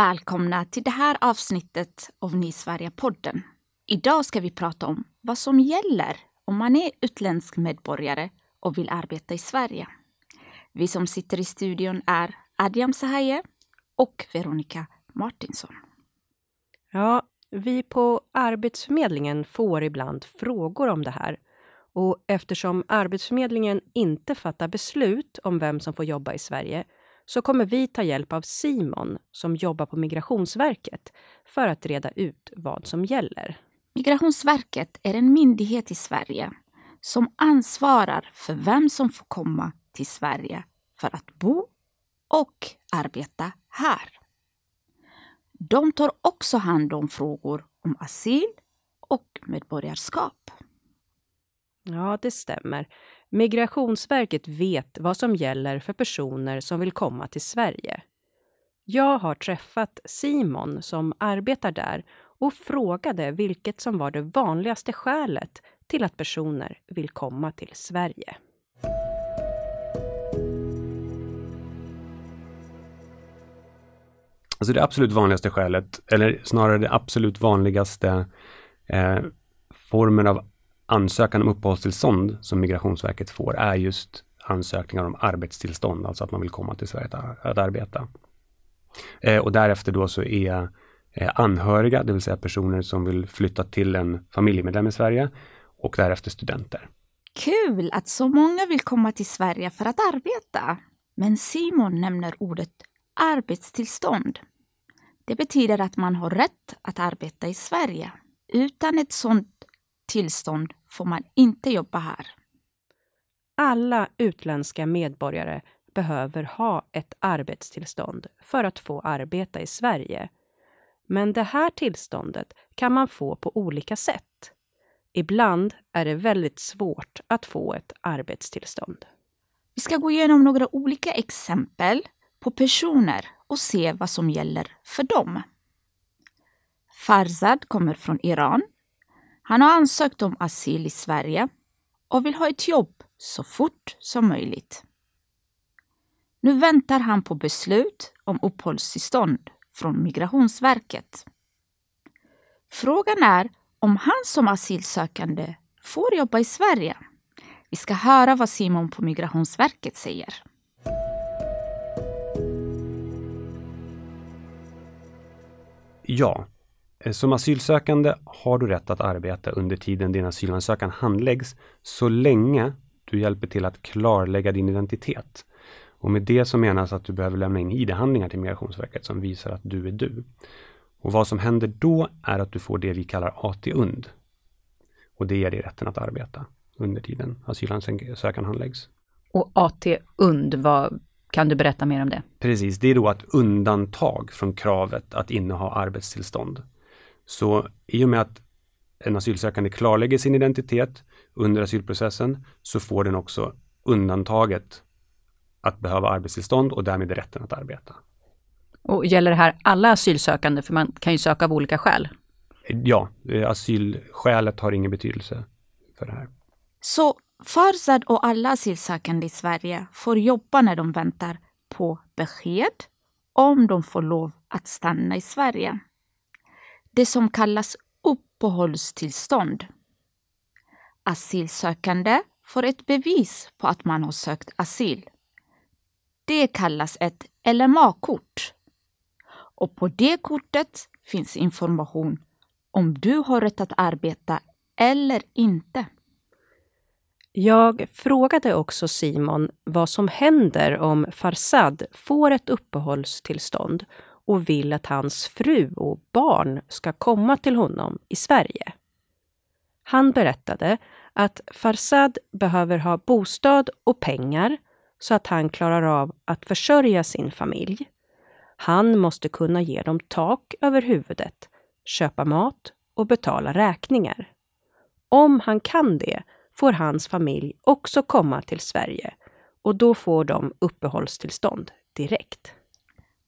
Välkomna till det här avsnittet av Ny Sverige-podden. Idag ska vi prata om vad som gäller om man är utländsk medborgare och vill arbeta i Sverige. Vi som sitter i studion är Adiam Sahaye och Veronica Martinsson. Ja, vi på Arbetsförmedlingen får ibland frågor om det här. Och eftersom Arbetsförmedlingen inte fattar beslut om vem som får jobba i Sverige så kommer vi ta hjälp av Simon som jobbar på Migrationsverket för att reda ut vad som gäller. Migrationsverket är en myndighet i Sverige som ansvarar för vem som får komma till Sverige för att bo och arbeta här. De tar också hand om frågor om asyl och medborgarskap. Ja, det stämmer. Migrationsverket vet vad som gäller för personer som vill komma till Sverige. Jag har träffat Simon som arbetar där och frågade vilket som var det vanligaste skälet till att personer vill komma till Sverige. Alltså det absolut vanligaste skälet, eller snarare det absolut vanligaste eh, formen av ansökan om uppehållstillstånd som Migrationsverket får är just ansökningar om arbetstillstånd, alltså att man vill komma till Sverige att, att arbeta. Eh, och därefter då så är eh, anhöriga, det vill säga personer som vill flytta till en familjemedlem i Sverige och därefter studenter. Kul att så många vill komma till Sverige för att arbeta. Men Simon nämner ordet arbetstillstånd. Det betyder att man har rätt att arbeta i Sverige. Utan ett sådant tillstånd får man inte jobba här. Alla utländska medborgare behöver ha ett arbetstillstånd för att få arbeta i Sverige. Men det här tillståndet kan man få på olika sätt. Ibland är det väldigt svårt att få ett arbetstillstånd. Vi ska gå igenom några olika exempel på personer och se vad som gäller för dem. Farzad kommer från Iran. Han har ansökt om asyl i Sverige och vill ha ett jobb så fort som möjligt. Nu väntar han på beslut om uppehållstillstånd från Migrationsverket. Frågan är om han som asylsökande får jobba i Sverige. Vi ska höra vad Simon på Migrationsverket säger. Ja, som asylsökande har du rätt att arbeta under tiden din asylansökan handläggs så länge du hjälper till att klarlägga din identitet. Och med det så menas att du behöver lämna in ID-handlingar till Migrationsverket som visar att du är du. Och vad som händer då är att du får det vi kallar AT-UND. Och det ger dig rätten att arbeta under tiden asylansökan handläggs. Och AT-UND, vad kan du berätta mer om det? Precis, det är då ett undantag från kravet att inneha arbetstillstånd. Så i och med att en asylsökande klarlägger sin identitet under asylprocessen så får den också undantaget att behöva arbetstillstånd och därmed rätten att arbeta. Och gäller det här alla asylsökande? För man kan ju söka av olika skäl. Ja, asylskälet har ingen betydelse för det här. Så Farzad och alla asylsökande i Sverige får jobba när de väntar på besked om de får lov att stanna i Sverige. Det som kallas uppehållstillstånd. Asylsökande får ett bevis på att man har sökt asyl. Det kallas ett LMA-kort. Och på det kortet finns information om du har rätt att arbeta eller inte. Jag frågade också Simon vad som händer om Farsad får ett uppehållstillstånd och vill att hans fru och barn ska komma till honom i Sverige. Han berättade att Farsad behöver ha bostad och pengar så att han klarar av att försörja sin familj. Han måste kunna ge dem tak över huvudet, köpa mat och betala räkningar. Om han kan det får hans familj också komma till Sverige och då får de uppehållstillstånd direkt.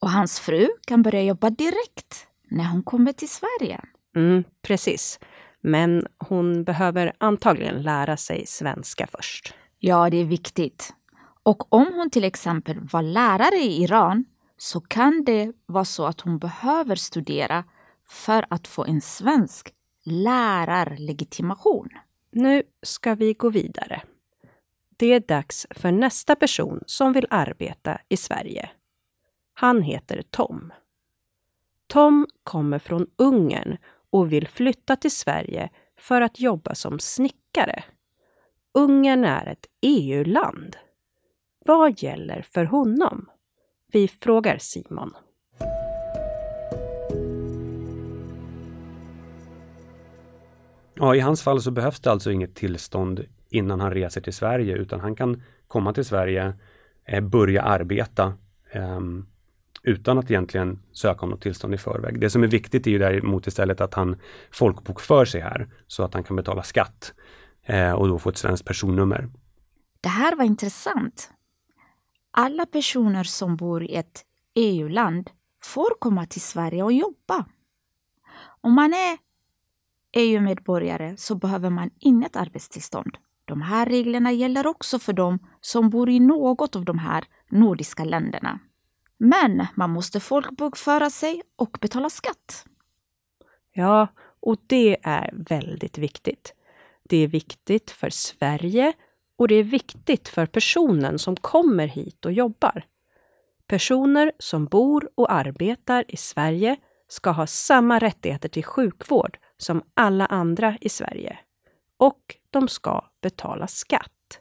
Och hans fru kan börja jobba direkt när hon kommer till Sverige. Mm, precis. Men hon behöver antagligen lära sig svenska först. Ja, det är viktigt. Och om hon till exempel var lärare i Iran så kan det vara så att hon behöver studera för att få en svensk lärarlegitimation. Nu ska vi gå vidare. Det är dags för nästa person som vill arbeta i Sverige. Han heter Tom. Tom kommer från Ungern och vill flytta till Sverige för att jobba som snickare. Ungern är ett EU-land. Vad gäller för honom? Vi frågar Simon. Ja, I hans fall så behövs det alltså inget tillstånd innan han reser till Sverige utan han kan komma till Sverige, eh, börja arbeta eh, utan att egentligen söka om något tillstånd i förväg. Det som är viktigt är ju däremot istället att han folkbokför sig här så att han kan betala skatt eh, och då få ett svenskt personnummer. Det här var intressant. Alla personer som bor i ett EU-land får komma till Sverige och jobba. Om man är EU-medborgare så behöver man inget arbetstillstånd. De här reglerna gäller också för dem som bor i något av de här nordiska länderna. Men man måste folkbokföra sig och betala skatt. Ja, och det är väldigt viktigt. Det är viktigt för Sverige och det är viktigt för personen som kommer hit och jobbar. Personer som bor och arbetar i Sverige ska ha samma rättigheter till sjukvård som alla andra i Sverige. Och de ska betala skatt.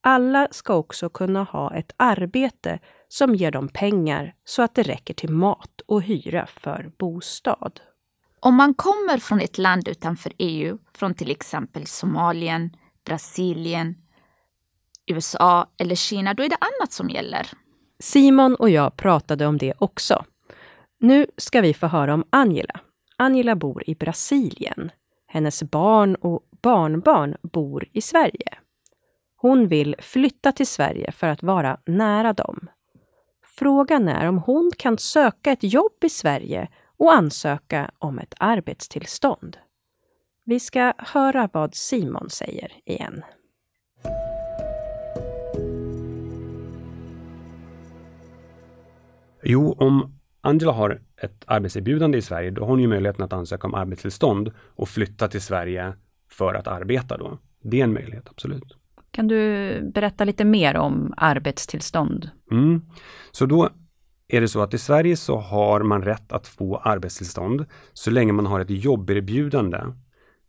Alla ska också kunna ha ett arbete som ger dem pengar så att det räcker till mat och hyra för bostad. Om man kommer från ett land utanför EU, från till exempel Somalien, Brasilien, USA eller Kina, då är det annat som gäller. Simon och jag pratade om det också. Nu ska vi få höra om Angela. Angela bor i Brasilien. Hennes barn och barnbarn bor i Sverige. Hon vill flytta till Sverige för att vara nära dem. Frågan är om hon kan söka ett jobb i Sverige och ansöka om ett arbetstillstånd. Vi ska höra vad Simon säger igen. Jo, om Angela har ett arbetserbjudande i Sverige, då har hon ju möjligheten att ansöka om arbetstillstånd och flytta till Sverige för att arbeta då. Det är en möjlighet, absolut. Kan du berätta lite mer om arbetstillstånd? Mm. Så då är det så att i Sverige så har man rätt att få arbetstillstånd så länge man har ett jobberbjudande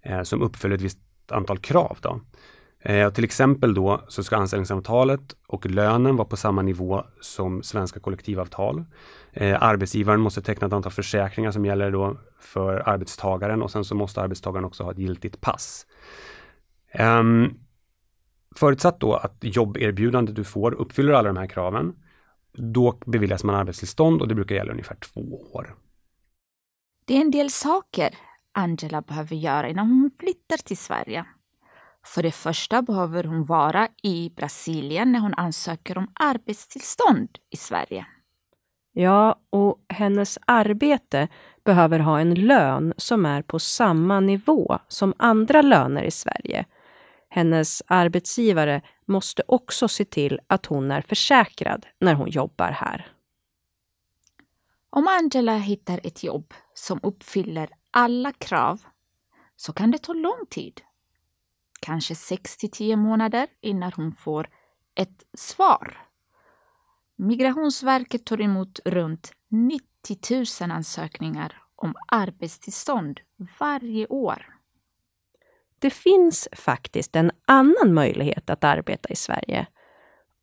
eh, som uppfyller ett visst antal krav. Då. Eh, till exempel då så ska anställningsavtalet och lönen vara på samma nivå som svenska kollektivavtal. Eh, arbetsgivaren måste teckna ett antal försäkringar som gäller då för arbetstagaren och sen så måste arbetstagaren också ha ett giltigt pass. Eh, förutsatt då att jobberbjudandet du får uppfyller alla de här kraven, då beviljas man arbetstillstånd och det brukar gälla ungefär två år. Det är en del saker Angela behöver göra innan hon flyttar till Sverige. För det första behöver hon vara i Brasilien när hon ansöker om arbetstillstånd i Sverige. Ja, och hennes arbete behöver ha en lön som är på samma nivå som andra löner i Sverige. Hennes arbetsgivare måste också se till att hon är försäkrad när hon jobbar här. Om Angela hittar ett jobb som uppfyller alla krav så kan det ta lång tid kanske 6 till 10 månader innan hon får ett svar. Migrationsverket tar emot runt 90 000 ansökningar om arbetstillstånd varje år. Det finns faktiskt en annan möjlighet att arbeta i Sverige.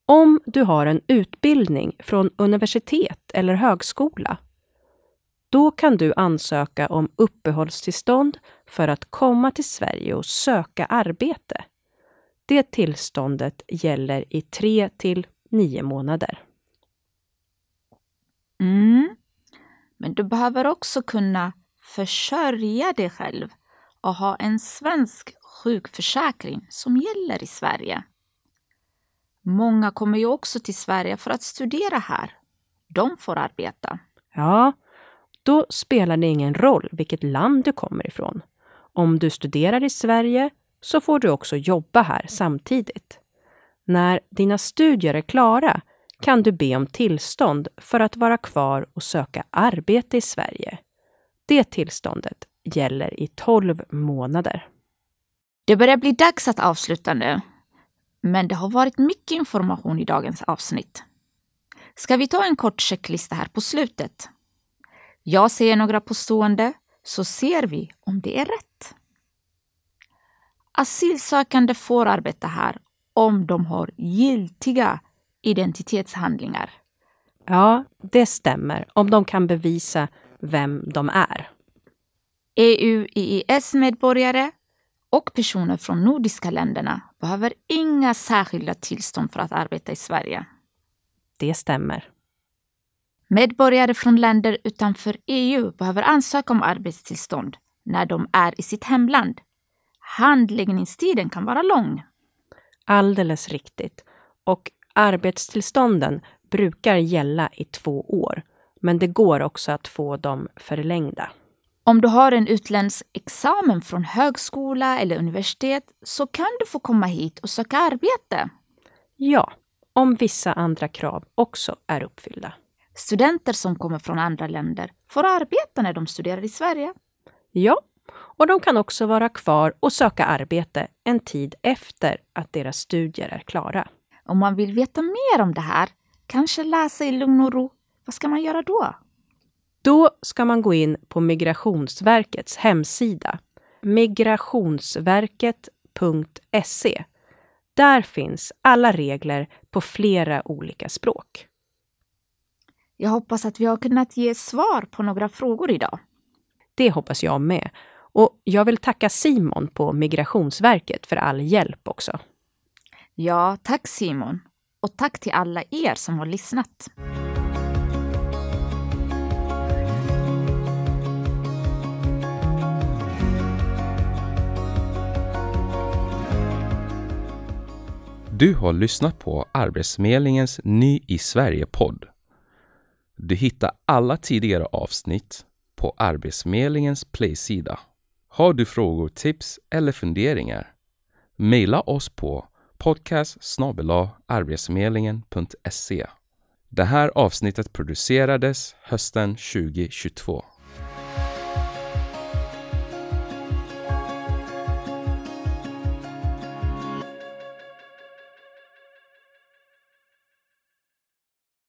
Om du har en utbildning från universitet eller högskola då kan du ansöka om uppehållstillstånd för att komma till Sverige och söka arbete. Det tillståndet gäller i tre till nio månader. Mm. Men du behöver också kunna försörja dig själv och ha en svensk sjukförsäkring som gäller i Sverige. Många kommer ju också till Sverige för att studera här. De får arbeta. Ja, då spelar det ingen roll vilket land du kommer ifrån. Om du studerar i Sverige så får du också jobba här samtidigt. När dina studier är klara kan du be om tillstånd för att vara kvar och söka arbete i Sverige. Det tillståndet gäller i 12 månader. Det börjar bli dags att avsluta nu. Men det har varit mycket information i dagens avsnitt. Ska vi ta en kort checklista här på slutet? Jag säger några påstående så ser vi om det är rätt. Asylsökande får arbeta här om de har giltiga identitetshandlingar. Ja, det stämmer om de kan bevisa vem de är. EU-EES-medborgare och personer från nordiska länderna behöver inga särskilda tillstånd för att arbeta i Sverige. Det stämmer. Medborgare från länder utanför EU behöver ansöka om arbetstillstånd när de är i sitt hemland. Handläggningstiden kan vara lång. Alldeles riktigt. Och arbetstillstånden brukar gälla i två år, men det går också att få dem förlängda. Om du har en utländsk examen från högskola eller universitet så kan du få komma hit och söka arbete. Ja, om vissa andra krav också är uppfyllda. Studenter som kommer från andra länder får arbeta när de studerar i Sverige. Ja, och de kan också vara kvar och söka arbete en tid efter att deras studier är klara. Om man vill veta mer om det här, kanske läsa i lugn och ro, vad ska man göra då? Då ska man gå in på Migrationsverkets hemsida, migrationsverket.se. Där finns alla regler på flera olika språk. Jag hoppas att vi har kunnat ge svar på några frågor idag. Det hoppas jag med. Och jag vill tacka Simon på Migrationsverket för all hjälp också. Ja, tack Simon. Och tack till alla er som har lyssnat. Du har lyssnat på Arbetsförmedlingens Ny i Sverige-podd. Du hittar alla tidigare avsnitt på Arbetsförmedlingens Play-sida. Har du frågor, tips eller funderingar? Maila oss på podcast arbetsförmedlingen.se. Det här avsnittet producerades hösten 2022.